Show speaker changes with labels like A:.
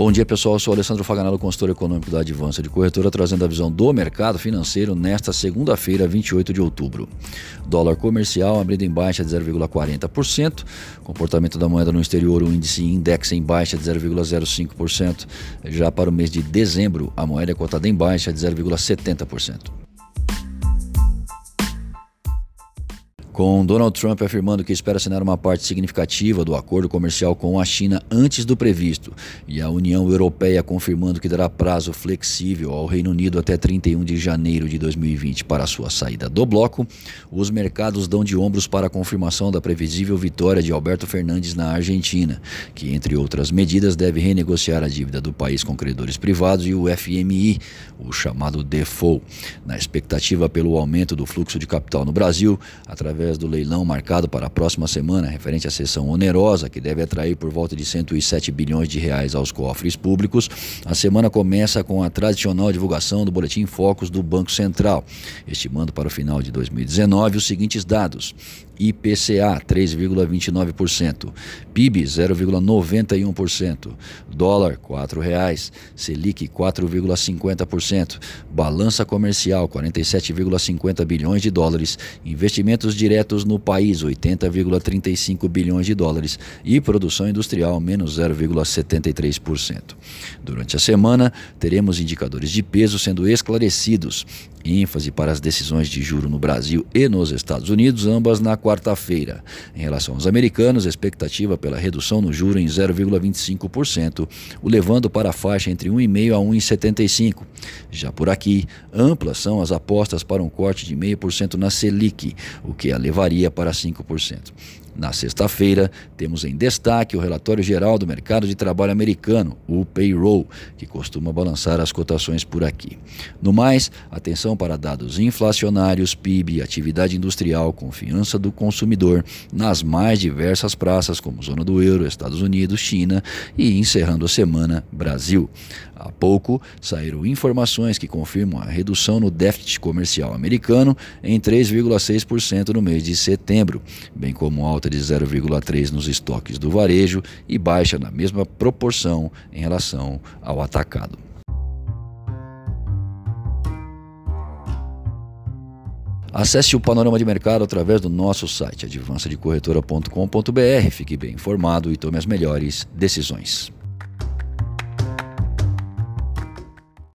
A: Bom dia, pessoal. Eu sou Alessandro Faganello, consultor econômico da Advança de Corretora, trazendo a visão do mercado financeiro nesta segunda-feira, 28 de outubro. Dólar comercial abrindo em baixa de 0,40%. Comportamento da moeda no exterior, o índice index em baixa de 0,05%. Já para o mês de dezembro, a moeda é cotada em baixa de 0,70%. Com Donald Trump afirmando que espera assinar uma parte significativa do acordo comercial com a China antes do previsto, e a União Europeia confirmando que dará prazo flexível ao Reino Unido até 31 de janeiro de 2020 para sua saída do bloco, os mercados dão de ombros para a confirmação da previsível vitória de Alberto Fernandes na Argentina, que, entre outras medidas, deve renegociar a dívida do país com credores privados e o FMI, o chamado default, na expectativa pelo aumento do fluxo de capital no Brasil, através através do leilão marcado para a próxima semana, referente à sessão onerosa, que deve atrair por volta de 107 bilhões de reais aos cofres públicos. A semana começa com a tradicional divulgação do Boletim Focus do Banco Central, estimando para o final de 2019 os seguintes dados: IPCA 3,29%, PIB 0,91%, dólar R$ reais, Selic 4,50%, balança comercial 47,50 bilhões de dólares, investimentos diretos no país 80,35 bilhões de dólares e produção industrial menos 0,73%. Durante a semana, teremos indicadores de peso sendo esclarecidos ênfase para as decisões de juro no Brasil e nos Estados Unidos, ambas na quarta-feira. Em relação aos americanos, expectativa pela redução no juro em 0,25%, o levando para a faixa entre 1,5% a 1,75%. Já por aqui, amplas são as apostas para um corte de 0,5% na Selic, o que a levaria para 5%. Na sexta-feira, temos em destaque o relatório geral do mercado de trabalho americano, o payroll, que costuma balançar as cotações por aqui. No mais, atenção para dados inflacionários, PIB, atividade industrial, confiança do consumidor nas mais diversas praças, como zona do euro, Estados Unidos, China e, encerrando a semana, Brasil. Há pouco saíram informações que confirmam a redução no déficit comercial americano em 3,6% no mês de setembro, bem como alta de 0,3% nos estoques do varejo e baixa na mesma proporção em relação ao atacado. Acesse o panorama de mercado através do nosso site advançadecorretora.com.br. Fique bem informado e tome as melhores decisões.